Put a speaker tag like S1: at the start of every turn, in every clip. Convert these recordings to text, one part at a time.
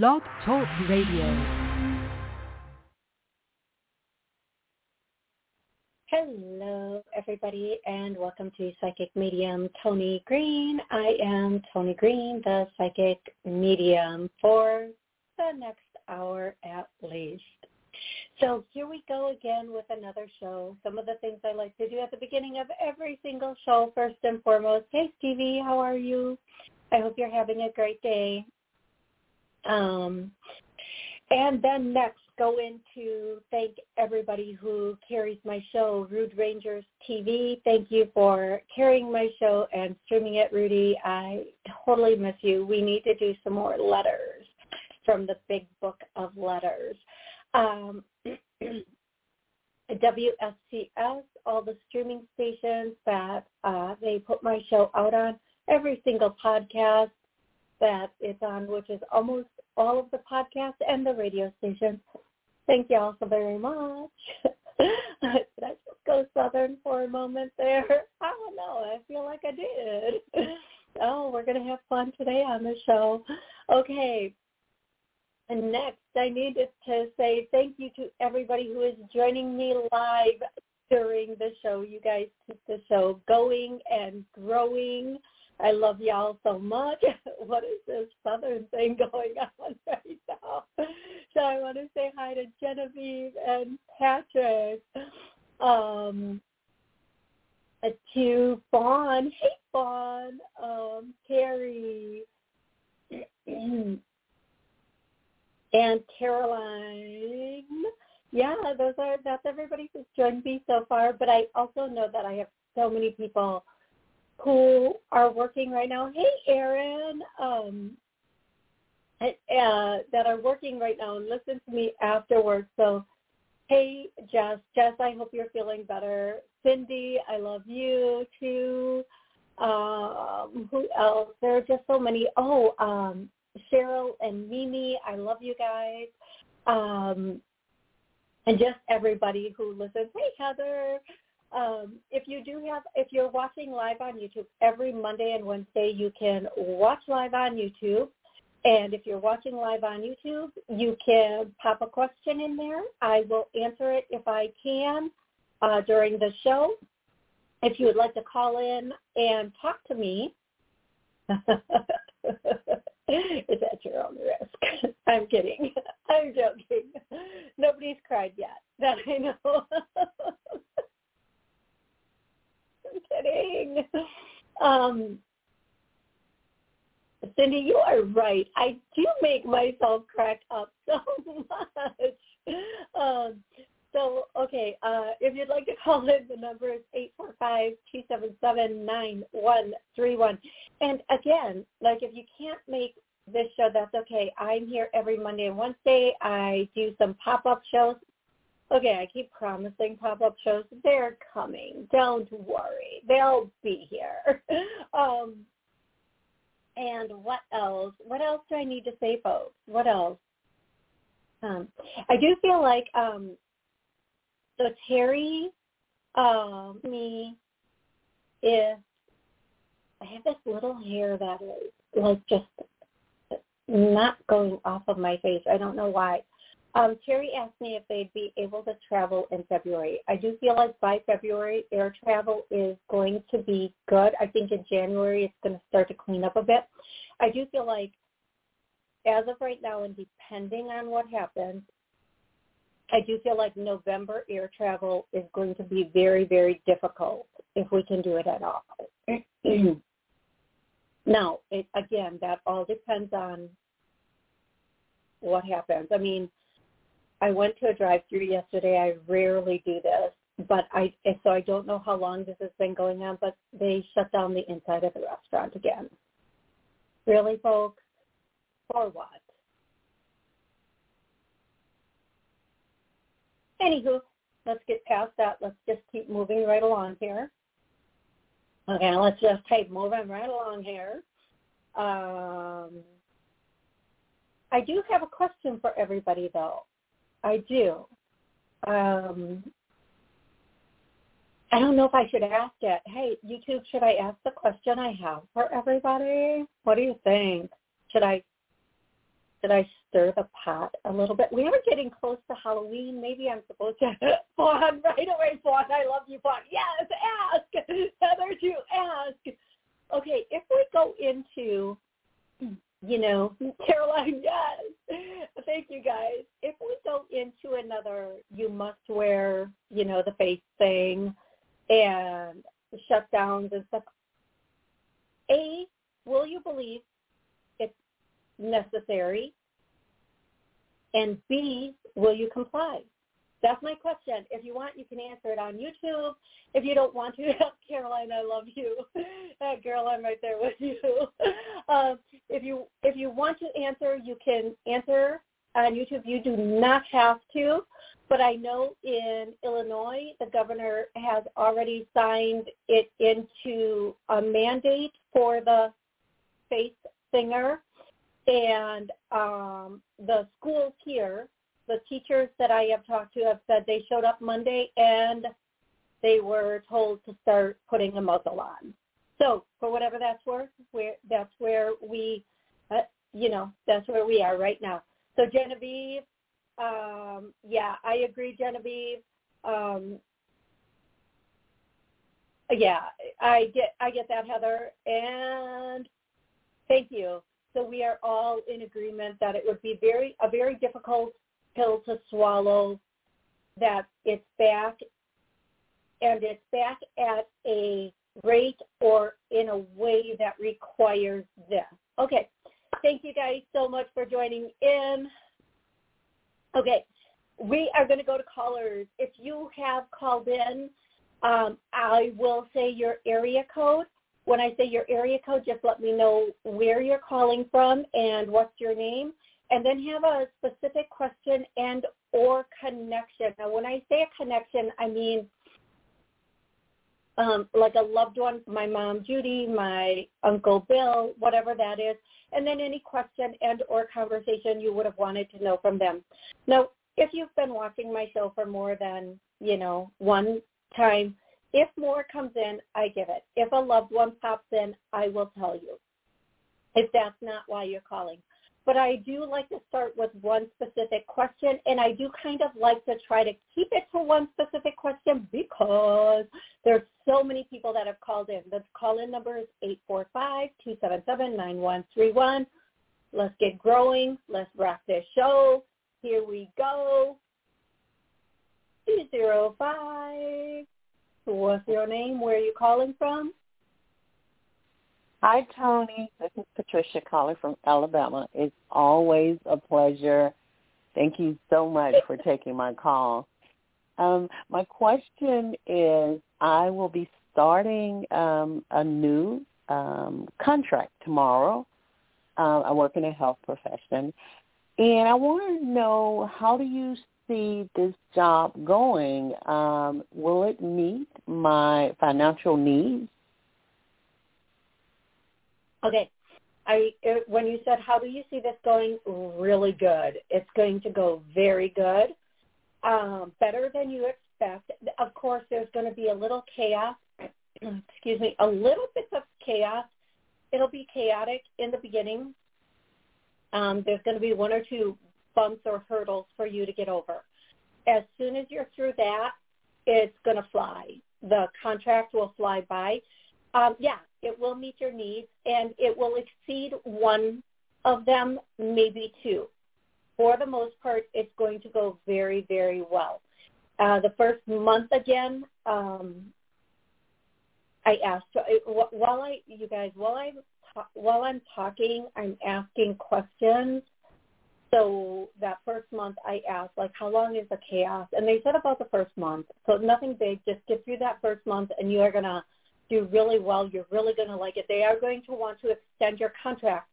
S1: Blog Talk Radio.
S2: Hello, everybody, and welcome to Psychic Medium Toni Greene. I am Toni Greene, the Psychic Medium, for the next hour at least. So here we go again with another show. Some of the things I like to do at the beginning of every single show, first and foremost. Hey, Stevie, how are you? I hope you're having a great day. Um, and then next, go into thank everybody who carries my show, Rude Rangers TV. Thank you for carrying my show and streaming it, Rudy. I totally miss you. We need to do some more letters from the big book of letters. Um, WSCS, all the streaming stations that uh, they put my show out on, every single podcast that it's on, which is almost all of the podcasts and the radio stations. Thank you all so very much. Did I just go southern for a moment there? I don't know. I feel like I did. Oh, we're going to have fun today on the show. Okay. And next, I needed to say thank you to everybody who is joining me live during the show. You guys keep the show going and growing. I love y'all so much. what is this southern thing going on right now? So I want to say hi to Genevieve and Patrick. Um, to Fawn. Hey, Fawn. Um, Carrie. and Caroline. Yeah, those are that's everybody who's joined me so far. But I also know that I have so many people who are working right now. Hey, Aaron, um, uh, that are working right now and listen to me afterwards. So, hey, Jess, Jess, I hope you're feeling better. Cindy, I love you too. Um, who else? There are just so many. Oh, um, Cheryl and Mimi, I love you guys. Um, and just everybody who listens. Hey, Heather. Um, if you do have, if you're watching live on YouTube, every Monday and Wednesday you can watch live on YouTube. And if you're watching live on YouTube, you can pop a question in there. I will answer it if I can uh, during the show. If you would like to call in and talk to me, it's at your own risk. I'm kidding. I'm joking. Nobody's cried yet that I know. Kidding. Um, Cindy, you are right. I do make myself crack up so much. Um, so, okay, uh, if you'd like to call in, the number is eight four five two seven seven nine one three one. And again, like if you can't make this show, that's okay. I'm here every Monday and Wednesday. I do some pop-up shows okay, I keep promising pop-up shows. They're coming. Don't worry. They'll be here. um, and what else? What else do I need to say, folks? What else? Um, I do feel like um, so Terry, um, me, if I have this little hair that is like just not going off of my face. I don't know why. Um, Terry asked me if they'd be able to travel in February. I do feel like by February, air travel is going to be good. I think in January it's going to start to clean up a bit. I do feel like as of right now, and depending on what happens, I do feel like November air travel is going to be very, very difficult if we can do it at all. now, it, again, that all depends on what happens. I mean, I went to a drive-through yesterday. I rarely do this, but I so I don't know how long this has been going on, but they shut down the inside of the restaurant again. Really, folks? For what? Anywho, let's get past that. Let's just keep moving right along here. Okay, let's just keep moving right along here. Um, I do have a question for everybody, though. I do. Um, I don't know if I should ask it. Hey, YouTube, should I ask the question I have for everybody? What do you think? Should I should I stir the pot a little bit? We are getting close to Halloween. Maybe I'm supposed to Fawn right away. Fawn, I love you, Fawn. Yes, ask Heather to ask. Okay, if we go into, you know, Caroline, yes. Thank you, guys. If we go into another, you must wear, you know, the face thing, and shutdowns and stuff. A, will you believe it's necessary? And B, will you comply? That's my question. If you want, you can answer it on YouTube. If you don't want to, Caroline, I love you. Uh, Caroline, right there with you. Uh, if you if you want to answer, you can answer on YouTube. You do not have to, but I know in Illinois, the governor has already signed it into a mandate for the face singer and um, the schools here, the teachers that I have talked to have said they showed up Monday and they were told to start putting a muzzle on. So for whatever that's worth, where that's where we, uh, you know, that's where we are right now. So Genevieve, um, yeah, I agree, Genevieve. Um, yeah, I get I get that, Heather, and thank you. So we are all in agreement that it would be very a very difficult pill to swallow. That it's back, and it's back at a rate or in a way that requires this. Okay. Thank you guys so much for joining in. Okay. We are going to go to callers. If you have called in, um, I will say your area code when I say your area code, just let me know where you're calling from and what's your name, and then have a specific question and or connection. Now, when I say a connection, I mean um, like a loved one, my mom Judy, my uncle Bill, whatever that is, and then any question and or conversation you would have wanted to know from them. Now, if you've been watching my show for more than you know one time, if more comes in, I give it. If a loved one pops in, I will tell you if that's not why you're calling. But I do like to start with one specific question, and I do kind of like to try to keep it to one specific question because there's so many people that have called in. The call-in number is 845-277-9131. Let's get growing. Let's rock this show. Here we go. 205 What's your name? Where are you calling from?
S1: Hi, Toni. This is Patricia calling from Alabama. It's always a pleasure. Thank you so much for taking my call. Um, my question is, I will be starting um, a new um, contract tomorrow. Uh, I work in a health profession, and I want to know how do you see this job going? Um, will it meet my financial needs?
S2: Okay. I when you said how do you see this going? Really good. It's going to go very good. Um, better than you expect. Of course, there's going to be a little chaos. excuse me, a little bit of chaos. It'll be chaotic in the beginning. Um, there's going to be one or two bumps or hurdles for you to get over. As soon as you're through that, it's going to fly. The contract will fly by. Um, yeah, it will meet your needs and it will exceed one of them, maybe two. For the most part, it's going to go very, very well. Uh, the first month again, um, I asked while I, you guys, while I'm while I'm talking, I'm asking questions so that first month I asked, like, how long is the chaos? And they said about the first month. So nothing big. Just get through that first month and you are to do really well. You're really going to like it. They are going to want to extend your contract.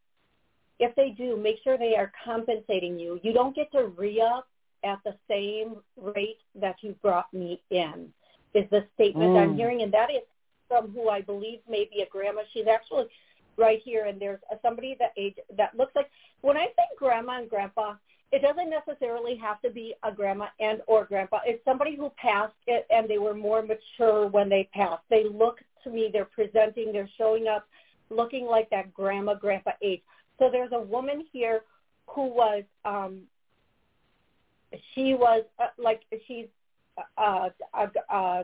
S2: If they do, make sure they are compensating you. You don't get to re-up at the same rate that you brought me in, is the statement mm. I'm hearing. And that is from who I believe may be a grandma. She's actually right here, and there's somebody that age that looks like when I say grandma and grandpa, it doesn't necessarily have to be a grandma and or grandpa. It's somebody who passed it and they were more mature when they passed. They look to me, they're presenting, they're showing up looking like that grandma, grandpa age. So there's a woman here who was um she was uh, like she's uh, uh, uh,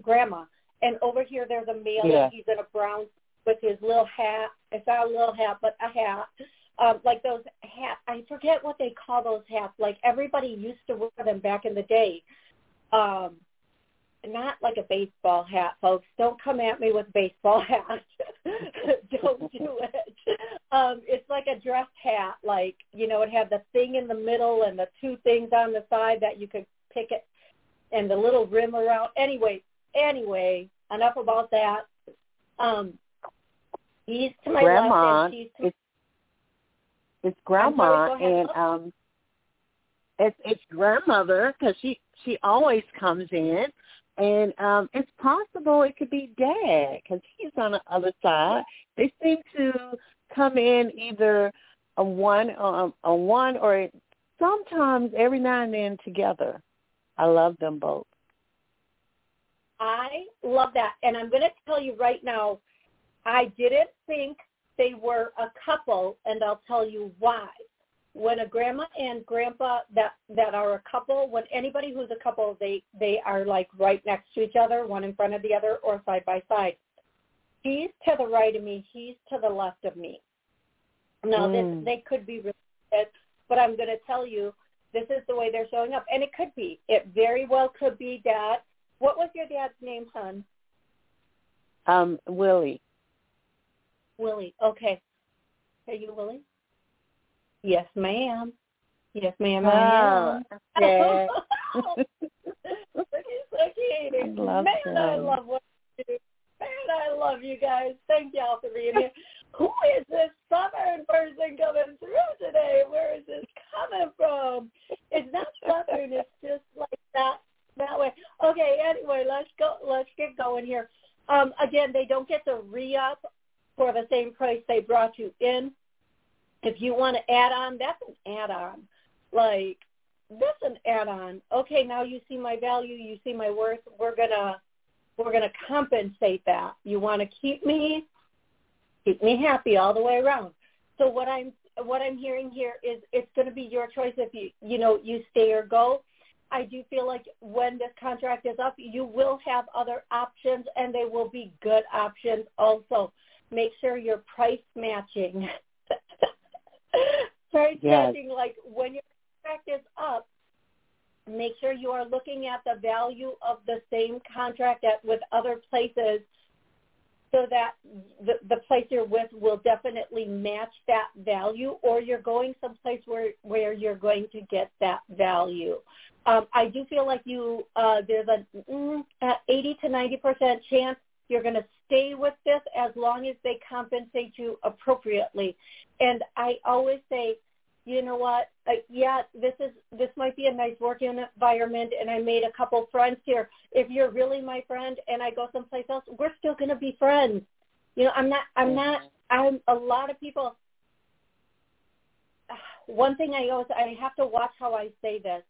S2: grandma, and over here there's a male.
S1: Yeah.
S2: He's in a brown with his little hat. It's not a little hat, but a hat. Um, like those hat. I forget what they call those hats. Like everybody used to wear them back in the day. Um, not like a baseball hat, folks. Don't come at me with baseball hat. Don't do it. Um, it's like a dress hat. Like you know, it had the thing in the middle and the two things on the side that you could pick it, and the little rim around. Anyway, anyway, enough about that. Um, he's to my
S1: grandma,
S2: left, and she's to
S1: it's, it's grandma,
S2: sorry,
S1: and um, it's it's grandmother because she she always comes in, and um, it's possible it could be dad because he's on the other side. They seem to come in either a one um, a one or sometimes every now and then together. I love them both.
S2: I love that. And I'm going to tell you right now, I didn't think they were a couple, and I'll tell you why. When a grandma and grandpa that that are a couple, when anybody who's a couple, they they are like right next to each other, one in front of the other, or side by side. He's to the right of me. He's to the left of me. Now,
S1: Mm.
S2: this, they could be related, but I'm going to tell you this is the way they're showing up, and it could be. It very well could be dad. What was your dad's name, hon?
S1: Um, Willie.
S2: Willie. Okay. Are you Willie? Yes, ma'am. Yes, ma'am, I
S1: Oh,
S2: am. He's so cute.
S1: I love
S2: Man, I
S1: him.
S2: love what you do. Man, I love you guys. Thank y'all for being here. Who is this southern person coming through today? Where is this coming from? It's not southern. It's just like that that way. Okay. Anyway, let's go. Let's get going here. Um, again, they don't get the re-up for the same price they brought you in. If you want to add on, that's an add-on. Like that's an add-on. Okay, now you see my value, you see my worth. We're gonna we're gonna compensate that. You want to keep me, keep me happy all the way around. So what I'm what I'm hearing here is it's going to be your choice if you you know you stay or go. I do feel like when this contract is up, you will have other options, and they will be good options. Also, make sure you're price matching. price
S1: Yes.
S2: like when your contract is up, make sure you are looking at the value of the same contract at with other places so that the, the place you're with will definitely match that value or you're going someplace where, where you're going to get that value. Um, I do feel like you uh, there's a mm, uh, 80 to 90 percent chance you're going to stay with this as long as they compensate you appropriately. And I always say, you know what? Uh, yeah, this is this might be a nice working environment, and I made a couple friends here. If you're really my friend, and I go someplace else, we're still going to be friends. You know, I'm not. I'm not. I'm a lot of people. One thing I always I have to watch how I say this.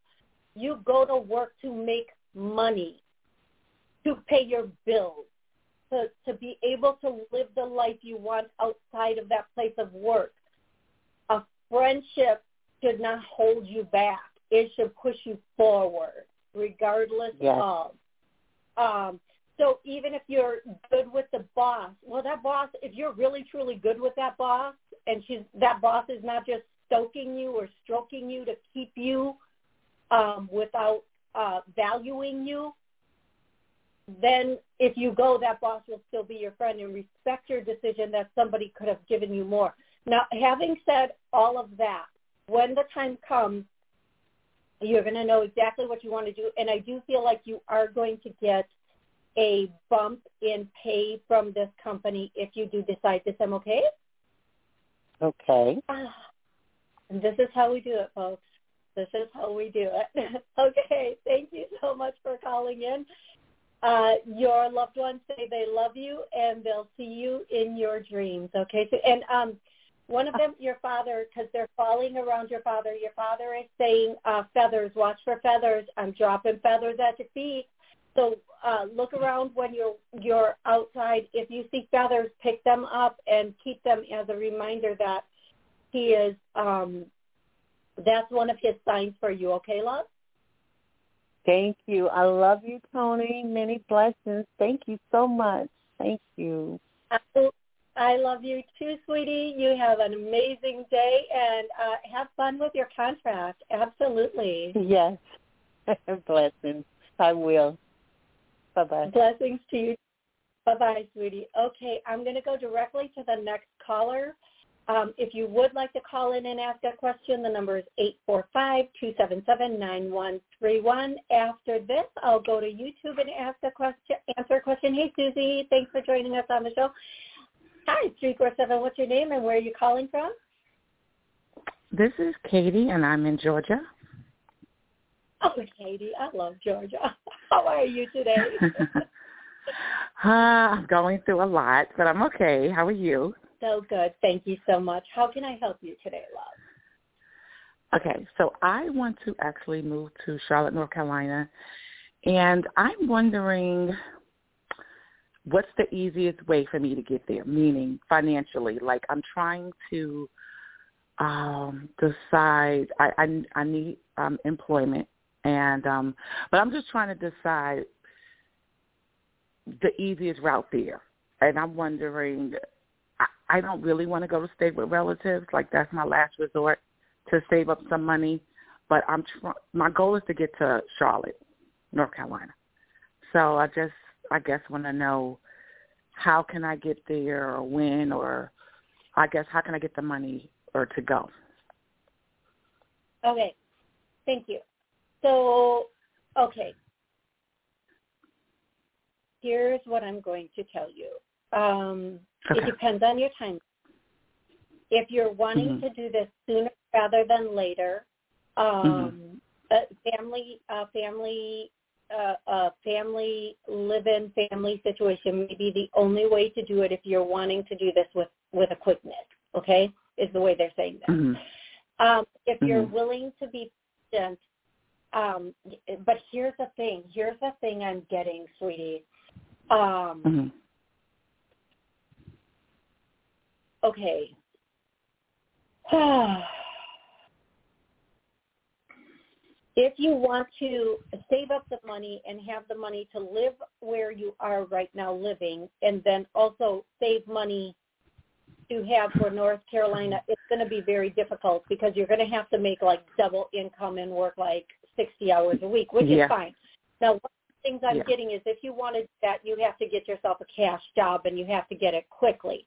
S2: You go to work to make money, to pay your bills, to to be able to live the life you want outside of that place of work a friendship should not hold you back. It should push you forward, regardless
S1: Yes.
S2: of. Um, so even if you're good with the boss, well, that boss, if you're really truly good with that boss, and she's that boss is not just stoking you or stroking you to keep you um, without uh, valuing you, then if you go, that boss will still be your friend and respect your decision that somebody could have given you more. Now, having said all of that, when the time comes, you're going to know exactly what you want to do. And I do feel like you are going to get a bump in pay from this company if you do decide this. I'm okay?
S1: Okay.
S2: And this is how we do it, folks. This is how we do it. okay. Thank you so much for calling in. Uh, your loved ones say they love you and they'll see you in your dreams. Okay. So, and um, one of them, your father, because they're falling around your father. Your father is saying uh, feathers. Watch for feathers. I'm dropping feathers at your feet. So uh, look around when you're you're outside. If you see feathers, pick them up and keep them as a reminder that he is um, that's one of his signs for you. Okay, love.
S1: Thank you. I love you, Toni. Many blessings. Thank you so much. Thank you.
S2: I love you too, sweetie. You have an amazing day and uh, have fun with your contract. Absolutely.
S1: Yes. blessings. I will. Bye bye.
S2: Blessings to you. Bye bye, sweetie. Okay, I'm going to go directly to the next caller. Um, if you would like to call in and ask a question, the number is 845-277-9131. After this, I'll go to YouTube and ask a question, answer a question. Hey, Susie, thanks for joining us on the show. Hi, 347, what's your name and where are you calling from?
S3: This is Katie, and I'm in Georgia.
S2: Oh, Katie, I love Georgia. How are you today?
S3: uh, I'm going through a lot, but I'm okay. How are you?
S2: So good. Thank you so much. How can I help you today, love?
S3: Okay, so I want to actually move to Charlotte, North Carolina, and I'm wondering what's the easiest way for me to get there, meaning financially. Like I'm trying to um decide I I, I need um employment and um but I'm just trying to decide the easiest route there. And I'm wondering I don't really want to go to stay with relatives. Like that's my last resort to save up some money. But I'm tr- my goal is to get to Charlotte, North Carolina. So I just I guess want to know how can I get there or when or I guess how can I get the money or to go.
S2: Okay. Thank you. So okay. Here's what I'm going to tell you. Um, okay. It depends on your time. If you're wanting mm-hmm. to do this sooner rather than later, um, mm-hmm. family uh, family uh, a family live-in family situation may be the only way to do it if you're wanting to do this with with a quickness. Okay, is the way they're saying that. Mm-hmm. Um, if you're mm-hmm. willing to be patient, um, but here's the thing. Here's the thing I'm getting, sweetie. Um, mm-hmm. Okay. if you want to save up the money and have the money to live where you are right now living and then also save money to have for North Carolina, it's going to be very difficult because you're going to have to make like double income and work like 60 hours a week, which yeah. is fine. Now, one of the things I'm yeah. getting is if you wanted that, you have to get yourself a cash job and you have to get it quickly.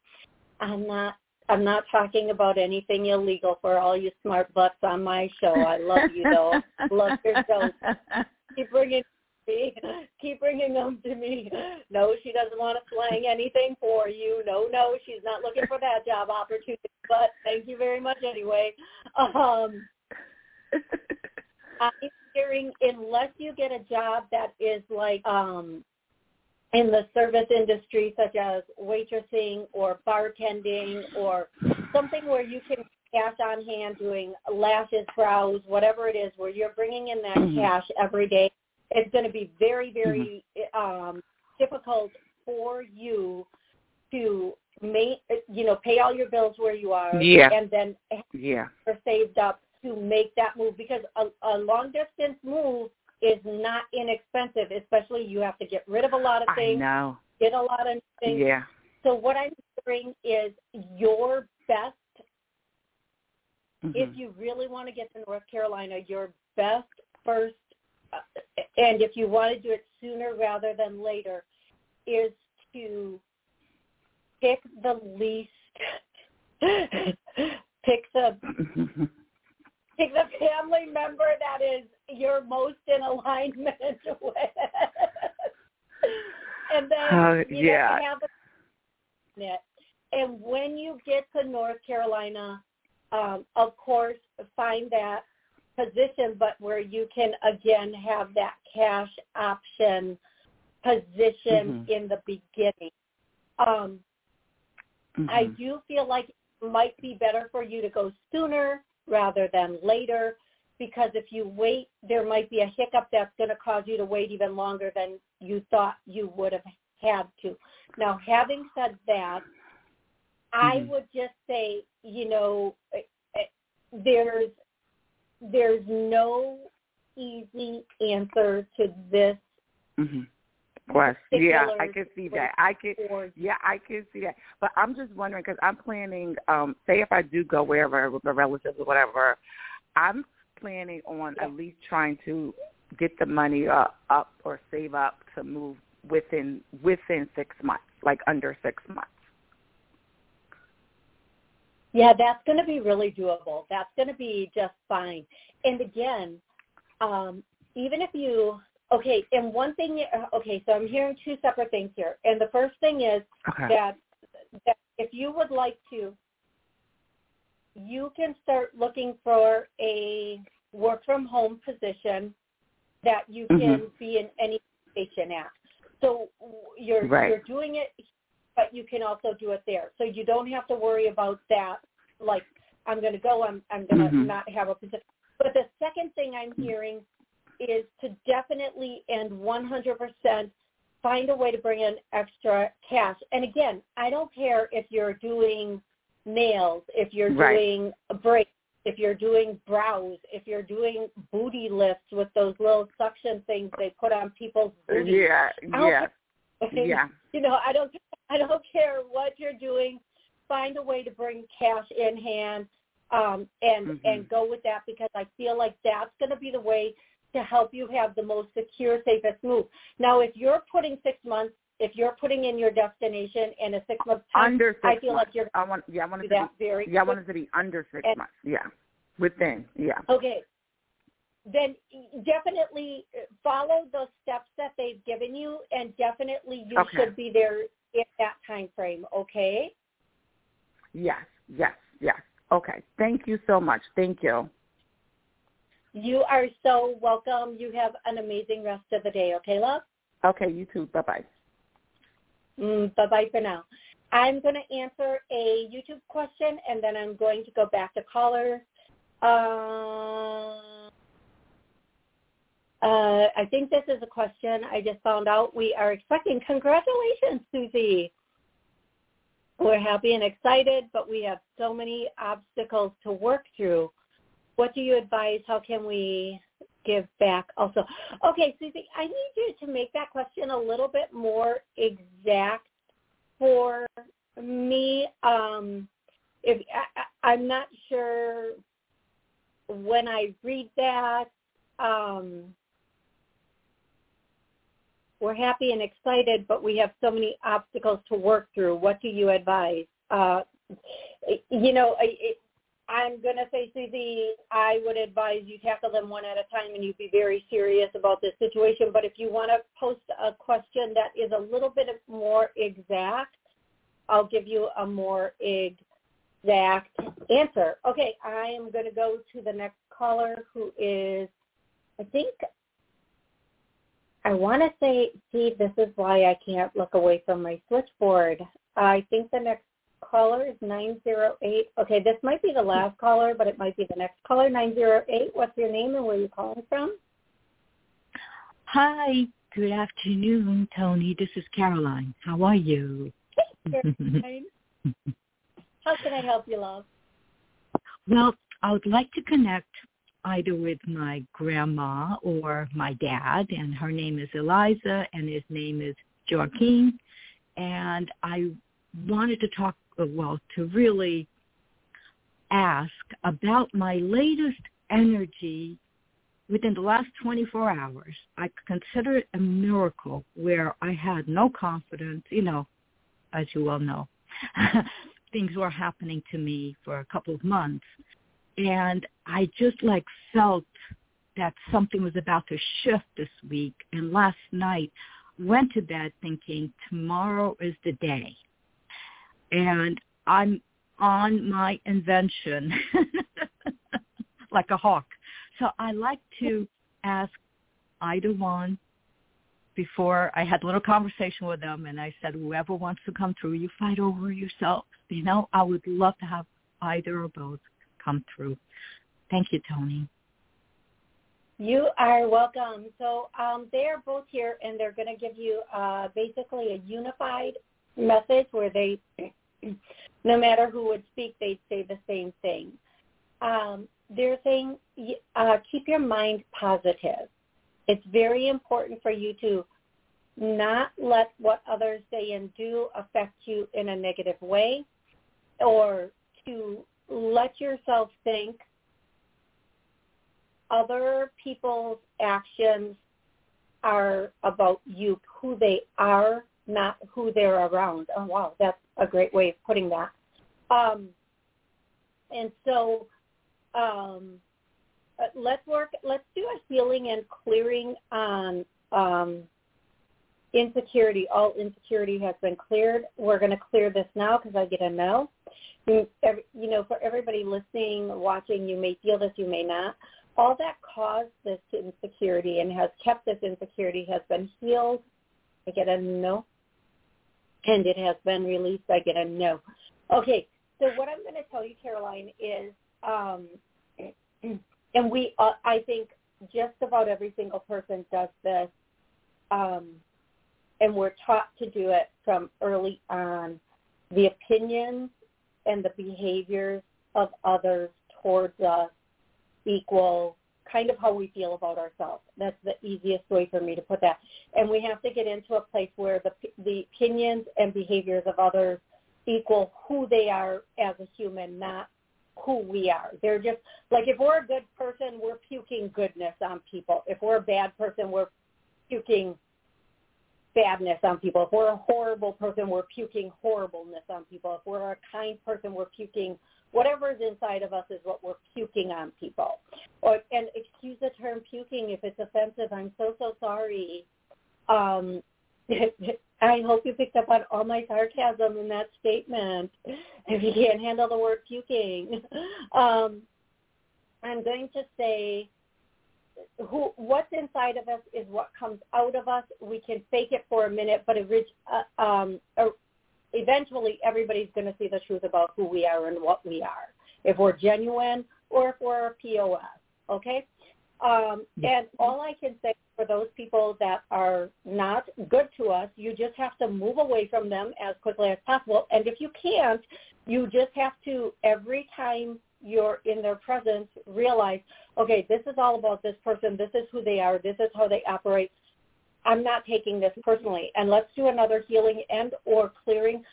S2: I'm not I'm not talking about anything illegal for all you smart butts on my show. I love you though. love your show. Keep bringing me. Keep bringing them to me. No, she doesn't want to slang anything for you. No, no, she's not looking for that job opportunity. But thank you very much anyway. Um, I'm hearing unless you get a job that is like um in the service industry such as waitressing or bartending or something where you can cash on hand doing lashes, brows, whatever it is, where you're bringing in that mm-hmm. cash every day, it's going to be very, very mm-hmm. um, difficult for you to make, you know, pay all your bills where you are,
S3: yeah.
S2: and then
S3: yeah,
S2: saved up to make that move because a, a long distance move is not inexpensive, especially you have to get rid of a lot of things.
S3: I know.
S2: Get a lot of things.
S3: Yeah.
S2: So what I'm hearing is your best, mm-hmm. if you really want to get to North Carolina, your best first, uh, and if you want to do it sooner rather than later, is to pick the least, pick the pick the family member that is you're most in alignment with. and then uh, you
S3: yeah.
S2: have it. And when you get to North Carolina, um, of course, find that position, but where you can again have that cash option position mm-hmm. in the beginning. Um, mm-hmm. I do feel like it might be better for you to go sooner rather than later because if you wait, there might be a hiccup that's going to cause you to wait even longer than you thought you would have had to. Now, having said that, mm-hmm. I would just say, you know, eh, eh, there's there's no easy answer to this.
S3: Mm-hmm. Plus, yeah, I can see that. I can, yeah, I can see that. But I'm just wondering because I'm planning. um Say if I do go wherever with my relatives or whatever, I'm planning on at least trying to get the money up, up or save up to move within within six months, like under six months.
S2: Yeah, that's going to be really doable. That's going to be just fine. And again, um, even if you okay, and one thing, okay, so I'm hearing two separate things here. And the first thing is
S3: okay.
S2: that that if you would like to, you can start looking for a work from home position that you can
S3: mm-hmm.
S2: be in any station at. So you're
S3: right.
S2: you're doing it, but you can also do it there. So you don't have to worry about that. Like I'm going to go, I'm I'm going to
S3: mm-hmm.
S2: not have a position. But the second thing I'm hearing is to definitely and 100% find a way to bring in extra cash. And again, I don't care if you're doing nails, if you're
S3: right.
S2: doing braids, if you're doing brows, if you're doing booty lifts with those little suction things they put on people's booties.
S3: Yeah, yeah, yeah.
S2: You know, I don't, I don't care what you're doing. Find a way to bring cash in hand, um, and
S3: mm-hmm.
S2: and go with that because I feel like that's going to be the way to help you have the most secure, safest move. Now, if you're putting six months, if you're putting in your destination in a six month time,
S3: under six
S2: I feel
S3: months.
S2: like you're.
S3: I want. Yeah, I want
S2: to
S3: be,
S2: very.
S3: Yeah, I want it to be under six
S2: and,
S3: months. Yeah, within. Yeah.
S2: Okay. Then definitely follow the steps that they've given you, and definitely you
S3: okay.
S2: should be there in that time frame. Okay.
S3: Yes. Yes. Yes. Okay. Thank you so much. Thank you.
S2: You are so welcome. You have an amazing rest of the day. Okay, love?
S3: Okay, you too. Bye-bye.
S2: Mm, bye-bye for now. I'm going to answer a YouTube question, and then I'm going to go back to callers. Uh, uh, I think this is a question I just found out we are expecting. Congratulations, Susie. We're happy and excited, but we have so many obstacles to work through what do you advise? How can we give back also? Okay, Susie, I need you to make that question a little bit more exact for me. Um, if I, I'm not sure when I read that, um, we're happy and excited, but we have so many obstacles to work through. What do you advise? Uh, you know, it, I'm going to say, Susie, I would advise you tackle them one at a time and you'd be very serious about this situation. But if you want to post a question that is a little bit more exact, I'll give you a more exact answer. Okay, I am going to go to the next caller who is, I think, I want to say, see, this is why I can't look away from my switchboard. I think the next caller is 908. Okay, this might be the last caller, but it might be the next caller, 908. What's your name and where are you calling from?
S4: Hi, good afternoon, Toni. This is Caroline. How are you?
S2: Hey, Caroline. How can I help you, love?
S4: Well, I would like to connect either with my grandma or my dad, and her name is Eliza, and his name is Joaquin. And I wanted to talk uh, well, to really ask about my latest energy within the last 24 hours. I consider it a miracle where I had no confidence, you know, as you well know. Things were happening to me for a couple of months. And I just like felt that something was about to shift this week. And last night went to bed thinking tomorrow is the day and I'm on my invention like a hawk. So I like to ask either one before I had a little conversation with them and I said, whoever wants to come through, you fight over yourself. You know, I would love to have either or both come through. Thank you, Toni.
S2: You are welcome. So um, they are both here, and they're going to give you uh, basically a unified message where they no matter who would speak, they'd say the same thing. Um, they're saying uh, keep your mind positive. It's very important for you to not let what others say and do affect you in a negative way or to let yourself think other people's actions are about you, who they are, not who they're around. Oh wow, that's a great way of putting that. Um, and so um, uh, let's work. Let's do a healing and clearing on um, insecurity. All insecurity has been cleared. We're going to clear this now because I get a no. You, you know, for everybody listening, watching, you may feel this, you may not. All that caused this insecurity and has kept this insecurity has been healed. I get a no. And it has been released. I get a no. Okay, so what I'm going to tell you, Caroline, is, um, and we, uh, I think just about every single person does this, um, and we're taught to do it from early on. The opinions and the behaviors of others towards us equal kind of how we feel about ourselves. That's the easiest way for me to put that. And we have to get into a place where the the opinions and behaviors of others equal who they are as a human, not who we are. They're just like if we're a good person, we're puking goodness on people. If we're a bad person, we're puking badness on people. If we're a horrible person, we're puking horribleness on people. If we're a kind person, we're puking whatever is inside of us is what we're puking on people. Or and excuse the term puking if it's offensive. I'm so so sorry. Um, I hope you picked up on all my sarcasm in that statement. If you can't handle the word puking, um, I'm going to say who what's inside of us is what comes out of us. We can fake it for a minute, but it, uh, um, eventually everybody's going to see the truth about who we are and what we are. If we're genuine or if we're a POS, okay? Um, and all I can say for those people that are not good to us, you just have to move away from them as quickly as possible. And if you can't, you just have to every time you're in their presence realize, okay, this is all about this person. This is who they are. This is how they operate. I'm not taking this personally. And let's do another healing and or clearing.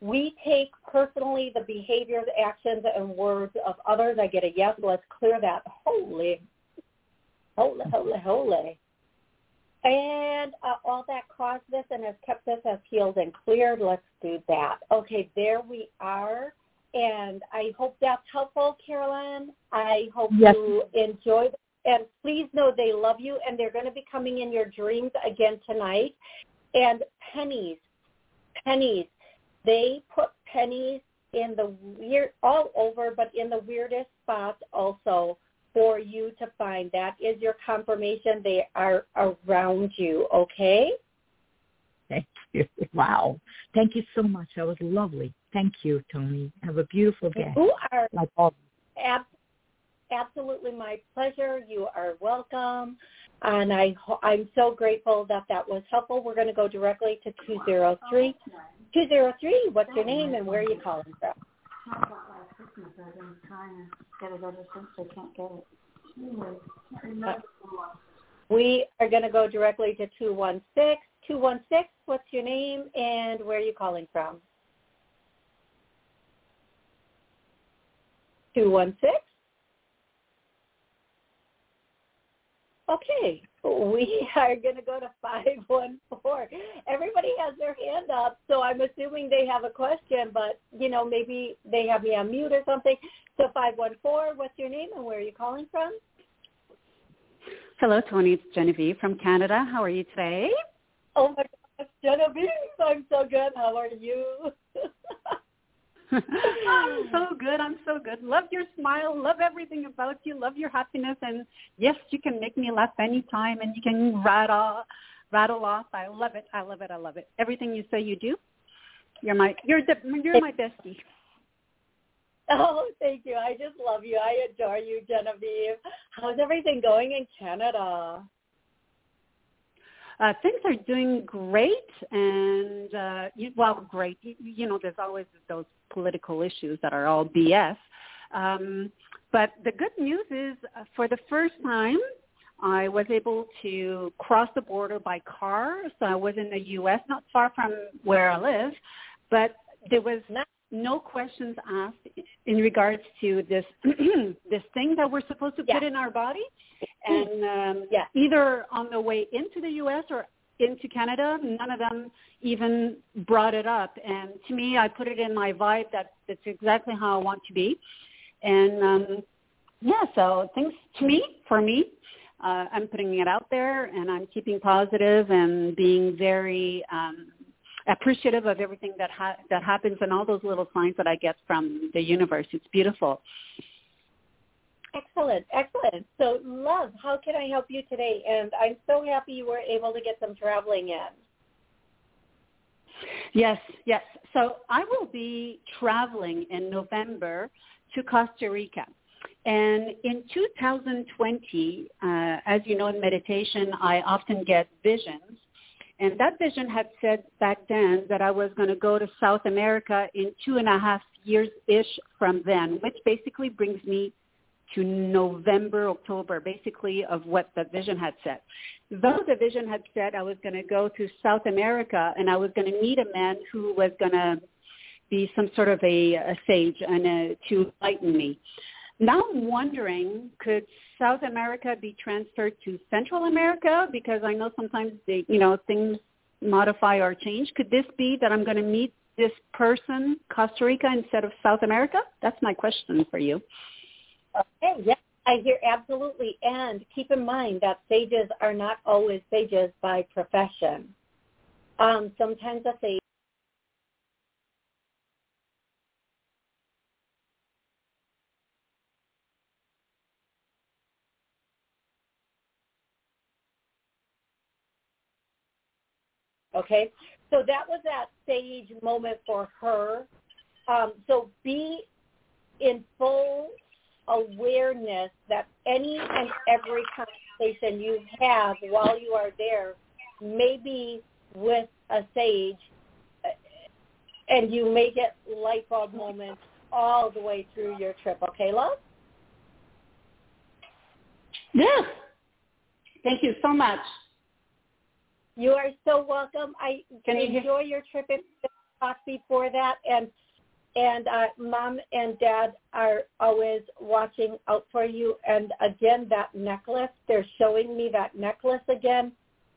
S2: We take personally the behaviors, actions, and words of others. I get a yes. Let's clear that. Holy, holy, holy, holy. And uh, all that caused this and has kept this as healed and cleared. Let's do that. Okay, there we are. And I hope that's helpful, Carolyn. I hope yes. you enjoyed and please know they love you and they're going to be coming in your dreams again tonight. And pennies, pennies, they put pennies in the weird, all over, but in the weirdest spots also for you to find. That is your confirmation. They are around you, okay?
S4: Thank you. Wow. Thank you so much. That was lovely. Thank you, Toni. Have a beautiful day.
S2: You are like all. Ab- absolutely my pleasure. You are welcome. And I, I'm so grateful that that was helpful. We're going to go directly to 203. 203, what's your name and where are you calling from? Uh, we are going to go directly to 216. 216, what's your name and where are you calling from? 216? Okay, we are going to go to 514. Everybody has their hand up, so I'm assuming they have a question, but, you know, maybe they have me on mute or something. So 514, what's your name and where are you calling from?
S5: Hello, Toni. It's Genevieve from Canada. How are you today?
S2: Oh, my gosh, Genevieve, I'm so good. How are you?
S5: I'm so good. I'm so good. Love your smile. Love everything about you. Love your happiness. And yes, you can make me laugh anytime, and you can rattle rattle off. I love it. I love it. I love it. Everything you say, you do. You're my you're the you're my bestie.
S2: Oh, thank you. I just love you. I adore you, Genevieve. How's everything going in Canada?
S5: Uh, things are doing great, and uh, you, well, great. You, you know, there's always those political issues that are all BS. Um, But the good news is, uh, for the first time, I was able to cross the border by car. So I was in the U.S., not far from where I live, but there was no questions asked in regards to this this thing that we're supposed to put in our body, and um, yeah, either on the way into the U.S. or into Canada. None of them even brought it up, and to me, I put it in my vibe that that's exactly how I want to be, and um, yeah, so things to me, for me, uh, I'm putting it out there, and I'm keeping positive and being very um, appreciative of everything that ha- that happens and all those little signs that I get from the universe. It's beautiful.
S2: Excellent, excellent. So, love, how can I help you today? And I'm so happy you were able to get some traveling in.
S5: Yes, yes. So I will be traveling in November to Costa Rica. And in 2020, uh, as you know in meditation, I often get visions and that vision had said back then that I was going to go to South America in two and a half years-ish from then, which basically brings me to November, October, basically of what the vision had said. Though the vision had said I was going to go to South America and I was going to meet a man who was going to be some sort of a, a sage and a, to enlighten me. Now I'm wondering, could South America be transferred to Central America? Because I know sometimes they, you know, things modify or change. Could this be that I'm going to meet this person, Costa Rica, instead of South America? That's my question for you.
S2: Okay, yes, I hear absolutely. And keep in mind that sages are not always sages by profession. Um, sometimes a sage Okay, so that was that sage moment for her. Um, so be in full awareness that any and every conversation you have while you are there may be with a sage, uh, and you may get light bulb moments all the way through your trip. Okay, love?
S5: Yeah. Thank you so much.
S2: You are so welcome. I
S5: Can
S2: enjoy
S5: you
S2: your trip and talk before that and and uh, mom and dad are always watching out for you. And again, that necklace, they're showing me that necklace again,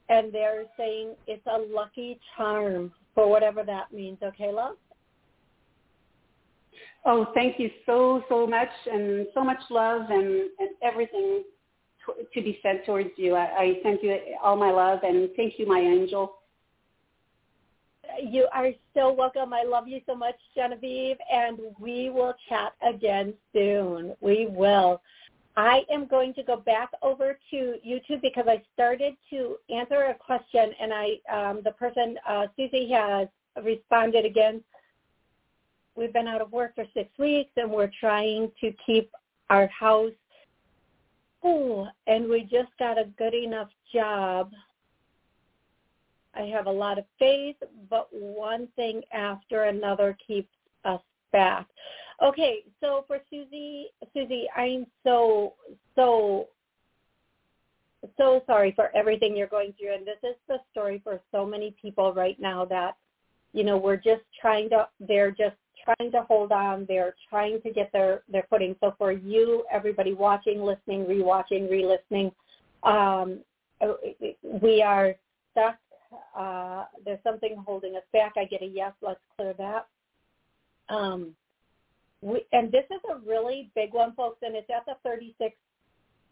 S2: and they're saying it's a lucky charm for whatever that means. Okay, love?
S5: Oh, thank you so, so much, and so much love and, and everything to to be sent towards you. I, I send you all my love and thank you, my angel.
S2: You are so welcome. I love you so much, Genevieve, and we will chat again soon. We will. I am going to go back over to YouTube because I started to answer a question, and I um, the person uh, Susie has responded again. We've been out of work for six weeks, and we're trying to keep our house Oh, and we just got a good enough job. I have a lot of faith, but one thing after another keeps us back. Okay, so for Susie, Susie, I'm so so so sorry for everything you're going through, and this is the story for so many people right now that you know we're just trying to they're just trying to hold on. They're trying to get their, their footing. So for you, everybody watching, listening, rewatching, re-listening, um, we are stuck. Uh, there's something holding us back. I get a yes. Let's clear that. Um, we, and this is a really big one, folks, and it's at the 36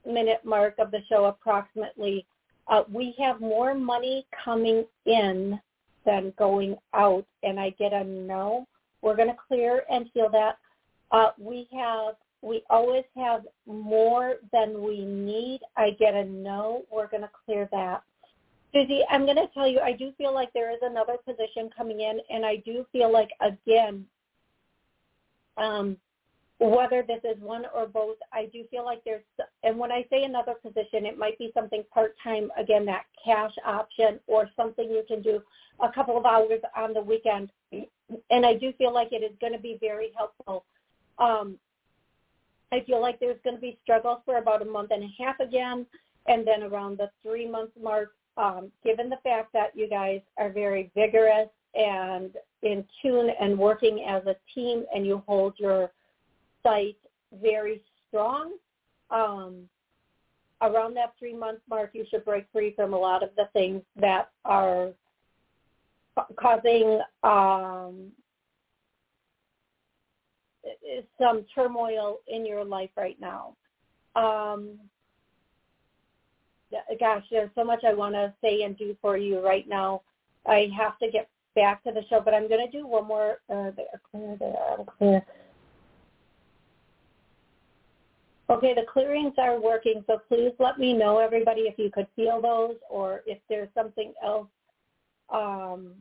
S2: minute mark of the show approximately. Uh, we have more money coming in than going out, and I get a no we're going to clear and heal that. Uh, we have we always have more than we need. I get a no. We're going to clear that. Susie, I'm going to tell you, I do feel like there is another position coming in, and I do feel like, again, um, whether this is one or both, I do feel like there's, and when I say another position, it might be something part-time, again, that cash option or something you can do a couple of hours on the weekend. And I do feel like it is going to be very helpful. Um, I feel like there's going to be struggles for about a month and a half again, and then around the three month mark, um, given the fact that you guys are very vigorous and in tune and working as a team, and you hold your site very strong. Um, around that three month mark, you should break free from a lot of the things that are causing um, some turmoil in your life right now. Um, gosh, there's so much I want to say and do for you right now. I have to get back to the show, but I'm going to do one more. Uh, clear, there, clear. Okay, the clearings are working, so please let me know, everybody, if you could feel those or if there's something else um,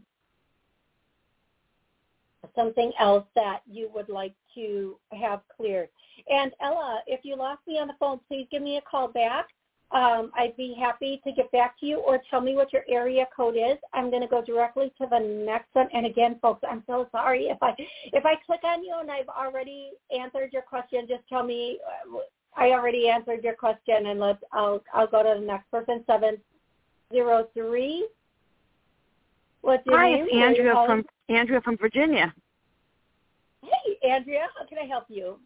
S2: something else that you would like to have cleared. And Ella, if you lost me on the phone, please give me a call back. Um, I'd be happy to get back to you or tell me what your area code is. I'm going to go directly to the next one. And again, folks, I'm so sorry if I if I click on you and I've already answered your question. Just tell me uh, I already answered your question, and let's I'll I'll go to the next person. Seven zero three. What's your
S6: Hi,
S2: name?
S6: it's Andrea from Andrea from Virginia.
S2: Hey, Andrea, how can I help you?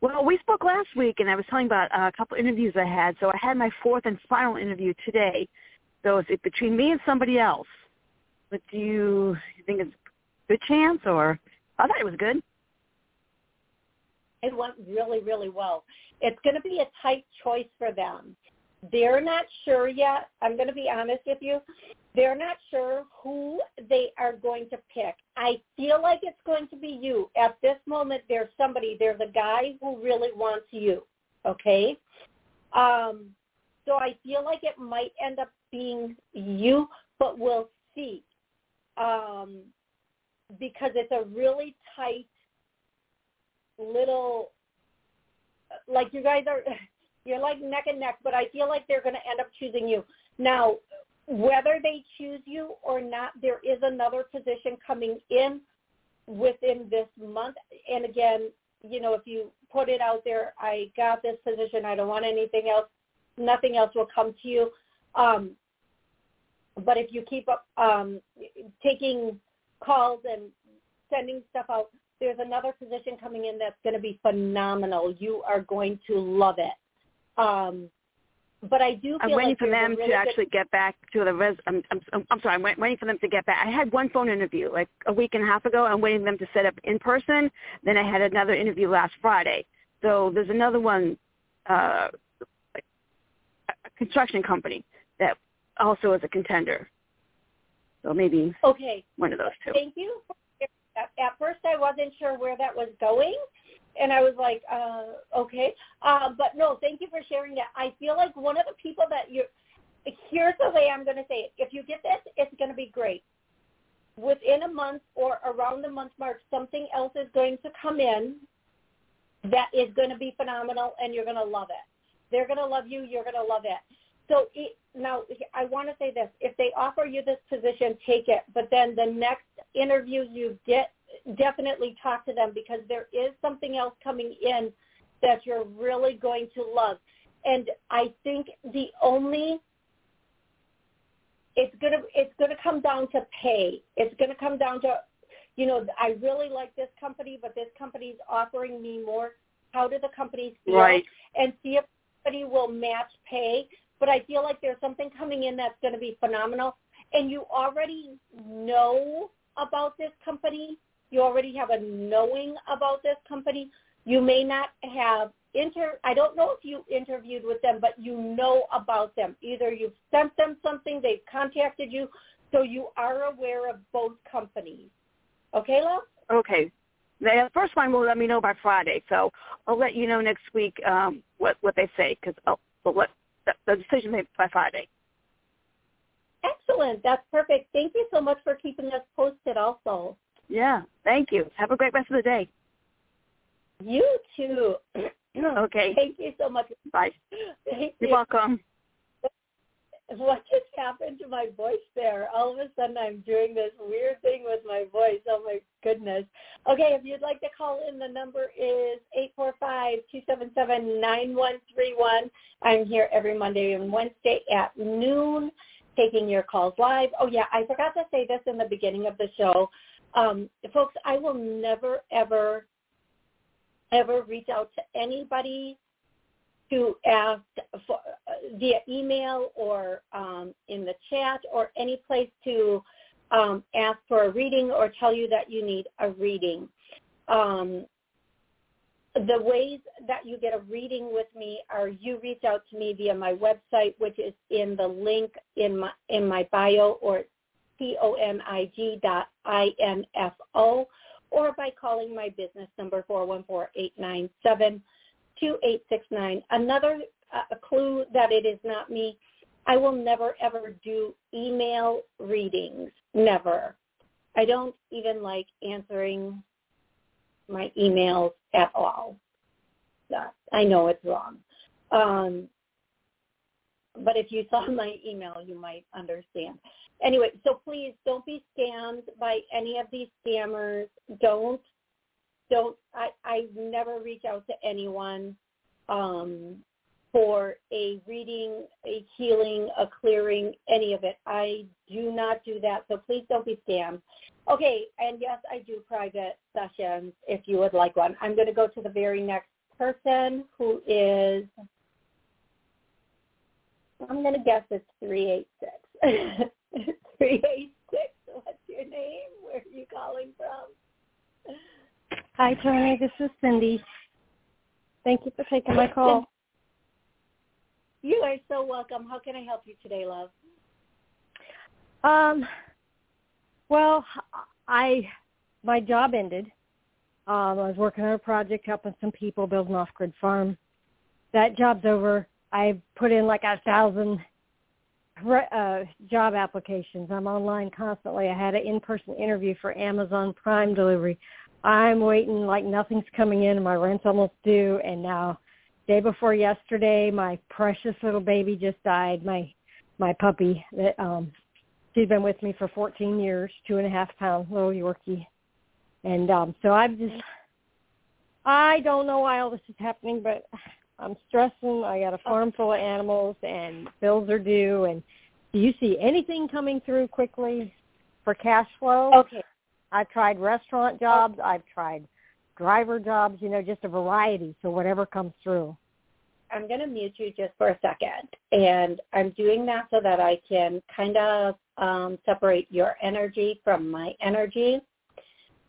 S6: Well, we spoke last week, and I was telling about uh, a couple interviews I had. So I had my fourth and final interview today. So it's between me and somebody else. But do you, you think it's a good chance, or I thought it was good?
S2: It went really, really well. It's going to be a tight choice for them. They're not sure yet. I'm going to be honest with you. They're not sure who they are going to pick. I feel like it's going to be you. At this moment, there's somebody, there's a guy who really wants you, okay? Um, so I feel like it might end up being you, but we'll see. Um, because it's a really tight little, like you guys are, you're like neck and neck, but I feel like they're going to end up choosing you. Now, whether they choose you or not, there is another position coming in within this month. And again, you know, if you put it out there, I got this position, I don't want anything else, nothing else will come to you. Um, but if you keep up um, taking calls and sending stuff out, there's another position coming in that's going to be phenomenal. You are going to love it. Um, but I do.
S6: I'm waiting
S2: like
S6: for them
S2: really
S6: to actually get back to the res. I'm, I'm, I'm sorry. I'm waiting for them to get back. I had one phone interview like a week and a half ago. I'm waiting for them to set up in person. Then I had another interview last Friday. So there's another one, uh, a construction company that also is a contender. So maybe
S2: okay.
S6: one of those two.
S2: Thank you. At first, I wasn't sure where that was going, and I was like, uh, okay. Uh, but no, thank you for sharing that. I feel like one of the people that you here's the way I'm going to say it. If you get this, it's going to be great. Within a month or around the month mark, something else is going to come in that is going to be phenomenal, and you're going to love it. They're going to love you. You're going to love it. So it, now I want to say this: if they offer you this position, take it. But then the next interview you get, definitely talk to them because there is something else coming in that you're really going to love. And I think the only it's gonna it's gonna come down to pay. It's gonna come down to you know, I really like this company, but this company's offering me more. How do the companies feel?
S6: Right.
S2: And see if somebody will match pay. But I feel like there's something coming in that's going to be phenomenal. And you already know about this company. You already have a knowing about this company. You may not have inter I don't know if you interviewed with them, but you know about them. Either you've sent them something, they've contacted you, so you are aware of both companies. Okay, love?
S6: Okay. The first one will let me know by Friday, so I'll let you know next week um, what what they say because I'll, I'll the, the decision made by Friday.
S2: Excellent. That's perfect. Thank you so much for keeping us posted. Also.
S6: Yeah. Thank you. Have a great rest of the day.
S2: You too.
S6: Okay.
S2: Thank you so much.
S6: Bye.
S2: Thank
S6: You're
S2: you.
S6: welcome.
S2: what just happened to my voice there? All of a sudden I'm doing this weird thing with my voice. Oh my goodness. Okay, if you'd like to call in, the number is eight four five two seven seven nine one three one. I'm here every Monday and Wednesday at noon taking your calls live. Oh yeah, I forgot to say this in the beginning of the show. Um, folks, I will never, ever, ever reach out to anybody to ask for, uh, via email or um, in the chat or any place to um, ask for a reading or tell you that you need a reading. Um, the ways that you get a reading with me are you reach out to me via my website, which is in the link in my in my bio, or T-O-N-I-G dot I-N-F-O, or by calling my business number four one four eight nine seven 2869. Another uh, clue that it is not me, I will never ever do email readings. Never. I don't even like answering my emails at all. I know it's wrong. Um, but if you saw my email, you might understand. Anyway, so please don't be scammed by any of these scammers. Don't don't I, I never reach out to anyone um, for a reading, a healing, a clearing, any of it. I do not do that, so please don't be scammed. Okay, and yes, I do private sessions if you would like one. I'm going to go to the very next person who is, I'm going to guess it's 386. 386, what's your name? Where are you calling from?
S7: Hi, Toni. This is Cindy. Thank you for taking my call.
S2: You are so welcome. How can I help you today, love?
S7: Um, well, I my job ended. Um, I was working on a project helping some people build an off-grid farm. That job's over. I put in like a thousand uh, job applications. I'm online constantly. I had an in-person interview for Amazon Prime delivery. I'm waiting like nothing's coming in. And my rent's almost due, and now day before yesterday, my precious little baby just died. My my puppy that um she's been with me for 14 years, two and a half pound little Yorkie, and um so I'm just I don't know why all this is happening, but I'm stressing. I got a farm full of animals, and bills are due. And do you see anything coming through quickly for cash flow?
S2: Okay.
S7: I've tried restaurant jobs. I've tried driver jobs, you know, just a variety. So whatever comes through.
S2: I'm going to mute you just for a second. And I'm doing that so that I can kind of um, separate your energy from my energy.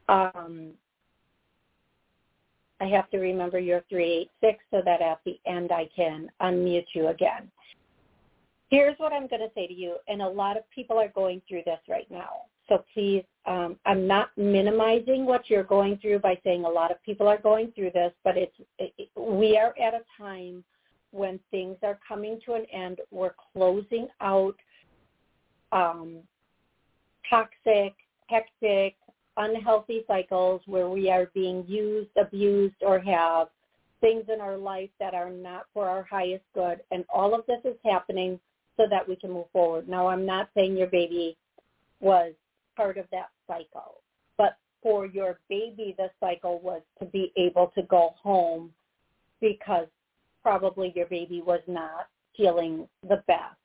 S2: Um, I have to remember your 386 so that at the end I can unmute you again. Here's what I'm going to say to you, and a lot of people are going through this right now. So please, um, I'm not minimizing what you're going through by saying a lot of people are going through this, but it's it, we are at a time when things are coming to an end. We're closing out um, toxic, hectic, unhealthy cycles where we are being used, abused, or have things in our life that are not for our highest good. And all of this is happening so that we can move forward. Now, I'm not saying your baby was part of that cycle. But for your baby, the cycle was to be able to go home because probably your baby was not feeling the best.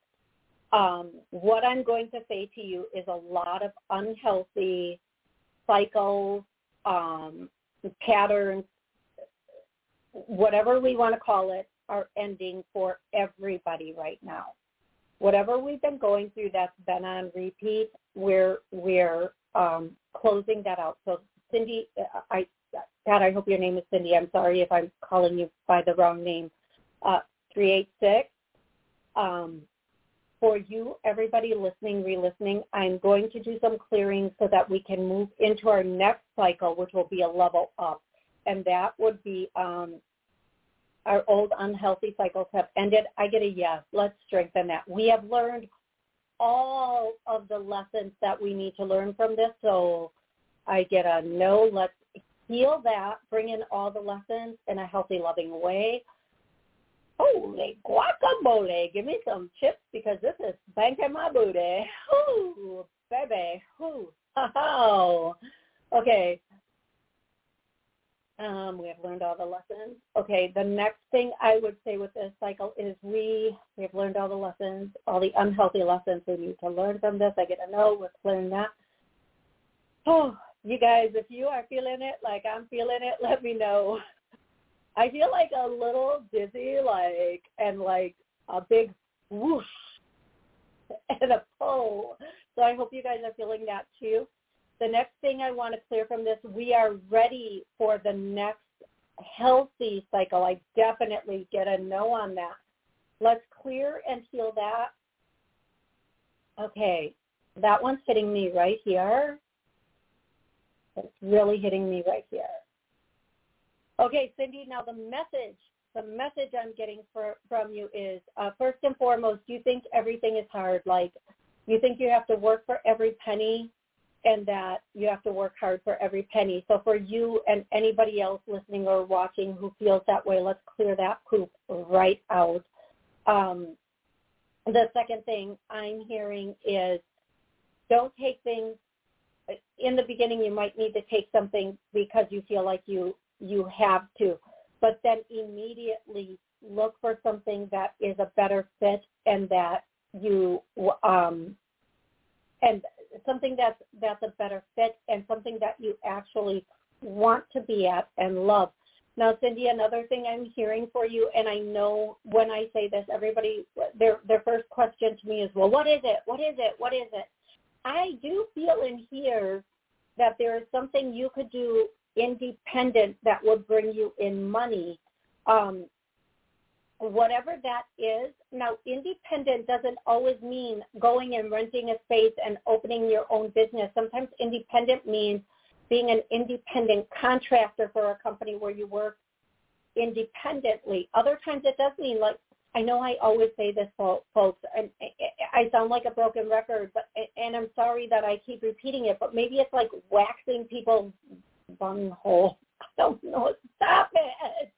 S2: Um, what I'm going to say to you is a lot of unhealthy cycles, um, patterns, whatever we want to call it, are ending for everybody right now whatever we've been going through that's been on repeat, we're we're um, closing that out. So Cindy, I God, I hope your name is Cindy. I'm sorry if I'm calling you by the wrong name. Uh, 386. Um, for you, everybody listening, re-listening, I'm going to do some clearing so that we can move into our next cycle, which will be a level up. And that would be um, our old unhealthy cycles have ended. I get a yes. Let's strengthen that. We have learned all of the lessons that we need to learn from this. So I get a no. Let's heal that, bring in all the lessons in a healthy, loving way. Holy guacamole. Give me some chips because this is banking my booty. Ooh, baby. Ooh. Oh. Okay. Um, we have learned all the lessons. Okay, the next thing I would say with this cycle is we we have learned all the lessons, all the unhealthy lessons we need to learn from this. I get a no, let's learn that. Oh, you guys, if you are feeling it like I'm feeling it, let me know. I feel like a little dizzy, like and like a big whoosh and a pull. So I hope you guys are feeling that too. The next thing I want to clear from this, we are ready for the next healthy cycle. I definitely get a no on that. Let's clear and heal that. Okay, that one's hitting me right here. It's really hitting me right here. Okay, Cindy, now the message, the message I'm getting for, from you is, uh, first and foremost, you think everything is hard. Like, you think you have to work for every penny and that you have to work hard for every penny. So for you and anybody else listening or watching who feels that way, let's clear that poop right out. Um, the second thing I'm hearing is don't take things in the beginning you might need to take something because you feel like you you have to but then immediately look for something that is a better fit and that you um and something that's that's a better fit and something that you actually want to be at and love. Now, Cindy, another thing I'm hearing for you, and I know when I say this, everybody their their first question to me is, well, what is it? What is it? What is it? I do feel in here that there is something you could do independent that will bring you in money. Um, whatever that is. Now, independent doesn't always mean going and renting a space and opening your own business. Sometimes independent means being an independent contractor for a company where you work independently. Other times it does mean like I know I always say this, folks, and eh, eh, I sound like a broken record, but eh, and I'm sorry that I keep repeating it, but maybe it's like waxing people's bunghole. I don't know. Stop it.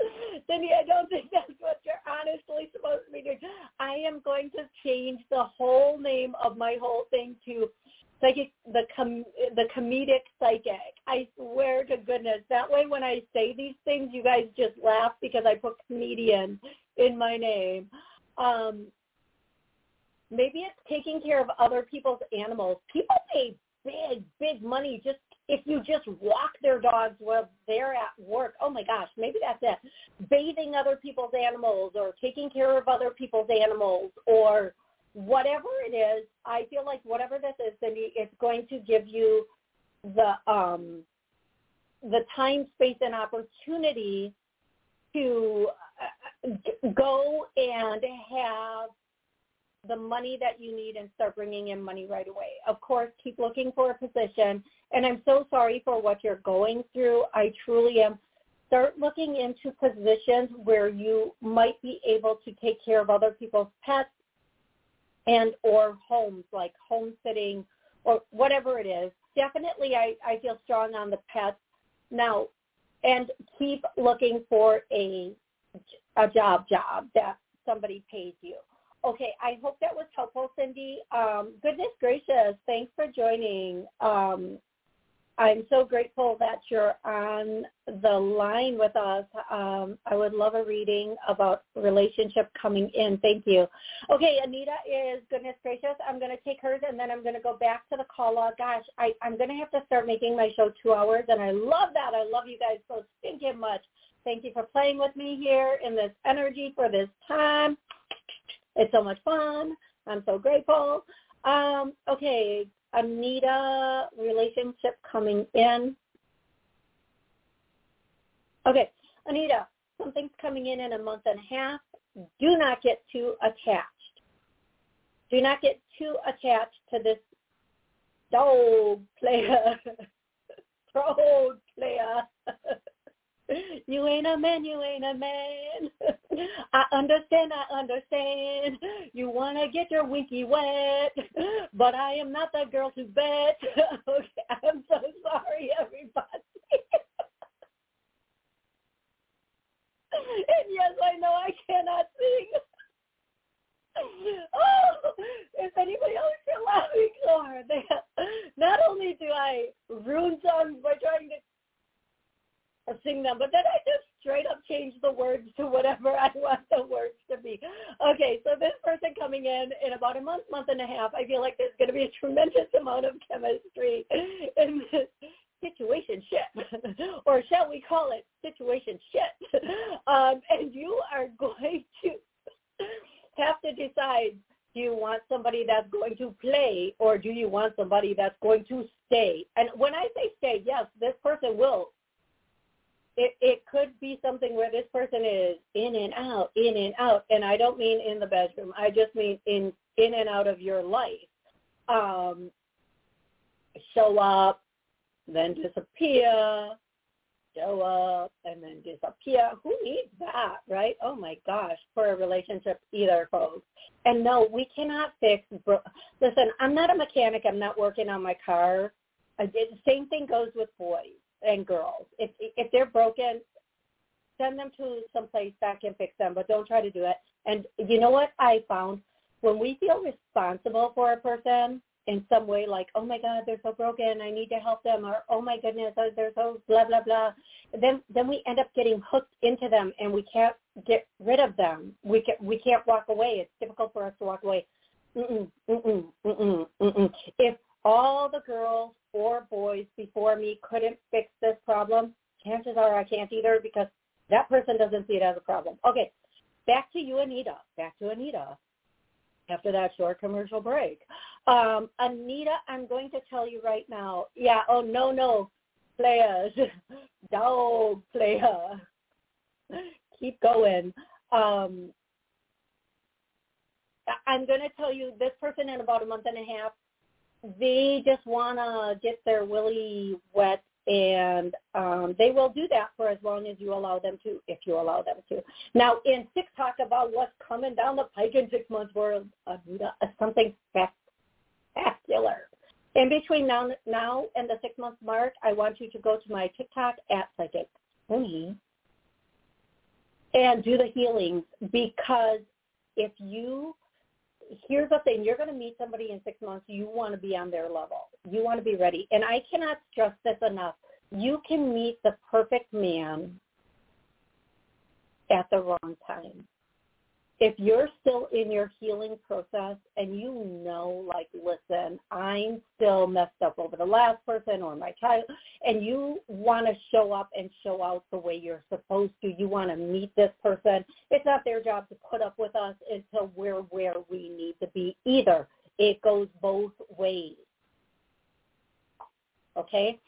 S2: Cindy, I don't think that's what you're honestly supposed to be doing. I am going to change the whole name of my whole thing to psychic the com the comedic psychic. I swear to goodness. That way when I say these things you guys just laugh because I put comedian in my name. Um maybe it's taking care of other people's animals. People pay big, big money just if you just walk their dogs while they're at work, oh my gosh, maybe that's it. Bathing other people's animals or taking care of other people's animals or whatever it is, I feel like whatever this is, then it's going to give you the um, the time, space, and opportunity to uh, go and have the money that you need and start bringing in money right away. Of course, keep looking for a position. And I'm so sorry for what you're going through. I truly am. Start looking into positions where you might be able to take care of other people's pets and or homes, like home sitting or whatever it is. Definitely, I, I feel strong on the pets. Now, and keep looking for a a job job that somebody pays you Okay, I hope that was helpful, Cindy. Um, goodness gracious, thanks for joining. Um, I'm so grateful that you're on the line with us. Um, I would love a reading about relationship coming in. Thank you. Okay, Anita is goodness gracious. I'm going to take hers and then I'm going to go back to the call. Gosh, I, I'm going to have to start making my show two hours, and I love that. I love you guys so stinking much. Thank you for playing with me here in this energy for this time. It's so much fun. I'm so grateful. Um, okay, Anita, relationship coming in. Okay, Anita, something's coming in in a month and a half. Do not get too attached. Do not get too attached to this dog player, road player. You ain't a man, you ain't a man. I understand, I understand. You want to get your winky wet, but I am not that girl to bet. okay, I'm so sorry, everybody. and yes, I know I cannot sing. oh, if anybody else can laughing so hard, not only do I ruin songs by trying to sing them, but then I just straight up change the words to whatever I want the words to be. Okay, so this person coming in in about a month, month and a half, I feel like there's going to be a tremendous amount of chemistry in this situation shit, or shall we call it situation shit? Um, and you are going to have to decide do you want somebody that's going to play or do you want somebody that's going to stay? And when I say stay, yes, this person will. It it could be something where this person is in and out, in and out, and I don't mean in the bedroom. I just mean in in and out of your life. Um, show up, then disappear, show up and then disappear. Who needs that, right? Oh my gosh, for a relationship either, folks. And no, we cannot fix. Bro- Listen, I'm not a mechanic. I'm not working on my car. I did, the same thing goes with boys and girls. If if they're broken, send them to someplace that can fix them, but don't try to do it. And you know what I found? When we feel responsible for a person, in some way like, oh my God, they're so broken, I need to help them, or oh my goodness, oh, they're so blah blah blah. Then then we end up getting hooked into them, and we can't get rid of them. We can we can't walk away. It's difficult for us to walk away. Mm-mm, mm-mm, mm-mm, mm-mm. If all the girls or boys before me couldn't fix this problem, chances are I can't either because that person doesn't see it as a problem. Okay, back to you, Anita. Back to Anita after that short commercial break. Um, Anita, I'm going to tell you right now. Yeah. Oh no, no, players, dog player. Keep going. Um, I'm going to tell you this person in about a month and a half. They just want to get their willy wet and um, they will do that for as long as you allow them to, if you allow them to. Now, in six talk about what's coming down the pike in six months, world, Anita, something spectacular. In between now, now and the six month mark, I want you to go to my TikTok at Psychic Toni and do the healings because if you here's the thing you're going to meet somebody in six months you want to be on their level. You want to be ready. And i cannot stress this enough. You can meet the perfect man at the wrong time if you're still in your healing process and you know, like, listen, I'm still messed up over the last person or my child, and you want to show up and show out the way you're supposed to, you want to meet this person, it's not their job to put up with us until we're where we need to be either. It goes both ways. Okay,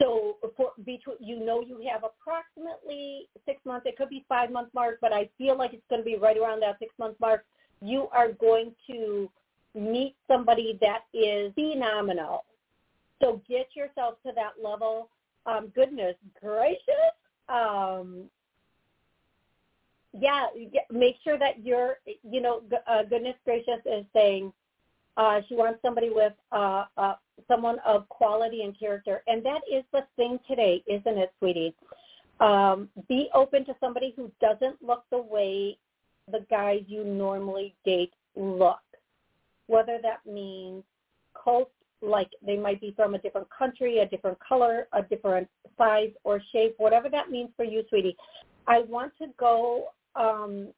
S2: so for between you know you have approximately six months. It could be five month mark, but I feel like it's going to be right around that six month mark. You are going to meet somebody that is phenomenal. So get yourself to that level. Um, goodness gracious. Um, yeah, make sure that you're, you know, uh, goodness gracious is saying uh, she wants somebody with uh, uh, someone of quality and character, and that is the thing today, isn't it, sweetie? Um, be open to somebody who doesn't look the way the guys you normally date look, whether that means cult, like they might be from a different country, a different color, a different size or shape, whatever that means for you, sweetie. I want to go um,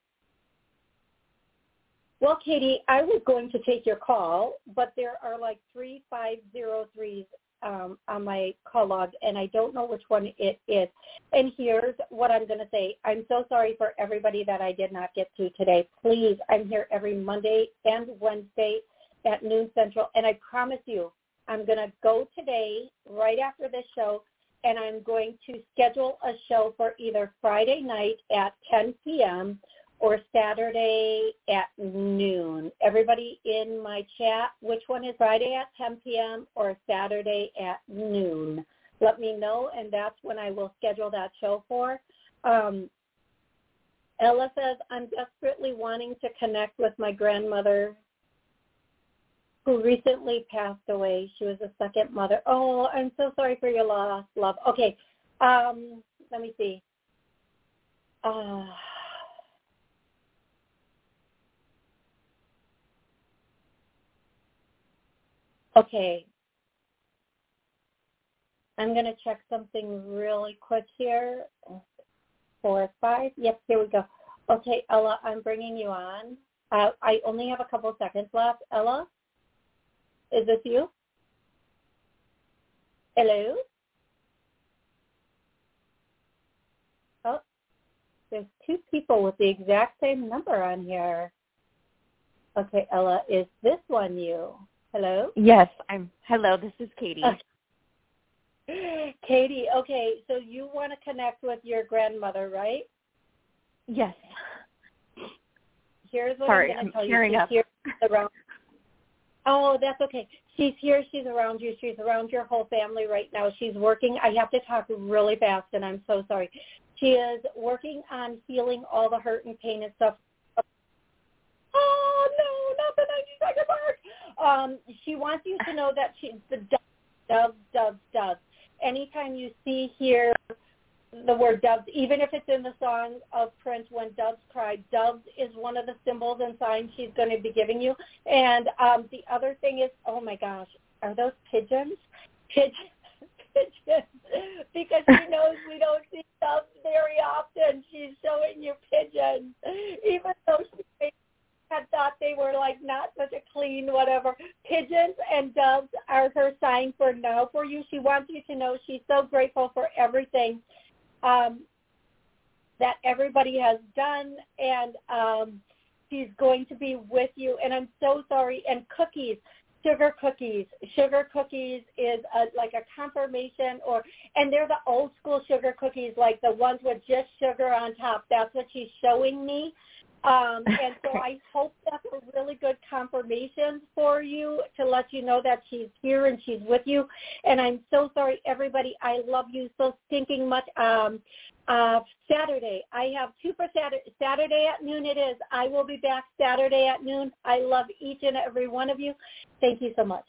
S2: well, Katie, I was going to take your call, but there are like three five zero threes um, on my call log, and I don't know which one it is. And here's what I'm going to say. I'm so sorry for everybody that I did not get to today. Please, I'm here every Monday and Wednesday at noon central, and I promise you, I'm going to go today right after this show, and I'm going to schedule a show for either Friday night at 10 p.m or Saturday at noon. Everybody in my chat, which one is Friday at 10 p.m. or Saturday at noon? Let me know, and that's when I will schedule that show for. Um, Ella says, I'm desperately wanting to connect with my grandmother who recently passed away. She was a second mother. Oh, I'm so sorry for your loss, love. Okay, um, let me see. Uh, Okay. I'm going to check something really quick here. Four, five. Yep, here we go. Okay, Ella, I'm bringing you on. Uh, I only have a couple seconds left. Ella, is this you? Hello? Oh, there's two people with the exact same number on here. Okay, Ella, is this one you? Hello?
S8: Yes, I'm. Hello, this is Katie.
S2: Uh, Katie, okay, so you want to connect with your grandmother, right?
S8: Yes.
S2: Here's what
S8: Sorry,
S2: I'm going to
S8: I'm
S2: tell
S8: tearing
S2: you.
S8: up.
S2: Here around. Oh, that's okay. She's here. She's around you. She's around your whole family right now. She's working. I have to talk really fast, and I'm so sorry. She is working on healing all the hurt and pain and stuff. The 90 second mark. Um, she wants you to know that she the doves, doves, doves. Anytime you see here the word doves, even if it's in the song of Prince, When Doves Cry, doves is one of the symbols and signs she's going to be giving you. And um, the other thing is, oh my gosh, are those pigeons? Pigeons. Pigeons, because she knows we don't see doves very often. She's showing you pigeons, even though she had thought they were like not such a clean whatever. Pigeons and doves are her sign for now for you. She wants you to know she's so grateful for everything um, that everybody has done, and um, she's going to be with you. And I'm so sorry. And cookies sugar cookies. Sugar cookies is a, like a confirmation or, and they're the old school sugar cookies, like the ones with just sugar on top. That's what she's showing me. Um, and so I hope that's a really good confirmation for you to let you know that she's here and she's with you. And I'm so sorry, everybody. I love you so stinking much. Um, uh, Saturday, I have two for Saturday. Saturday at noon it is. I will be back Saturday at noon. I love each and every one of you. Thank you so much.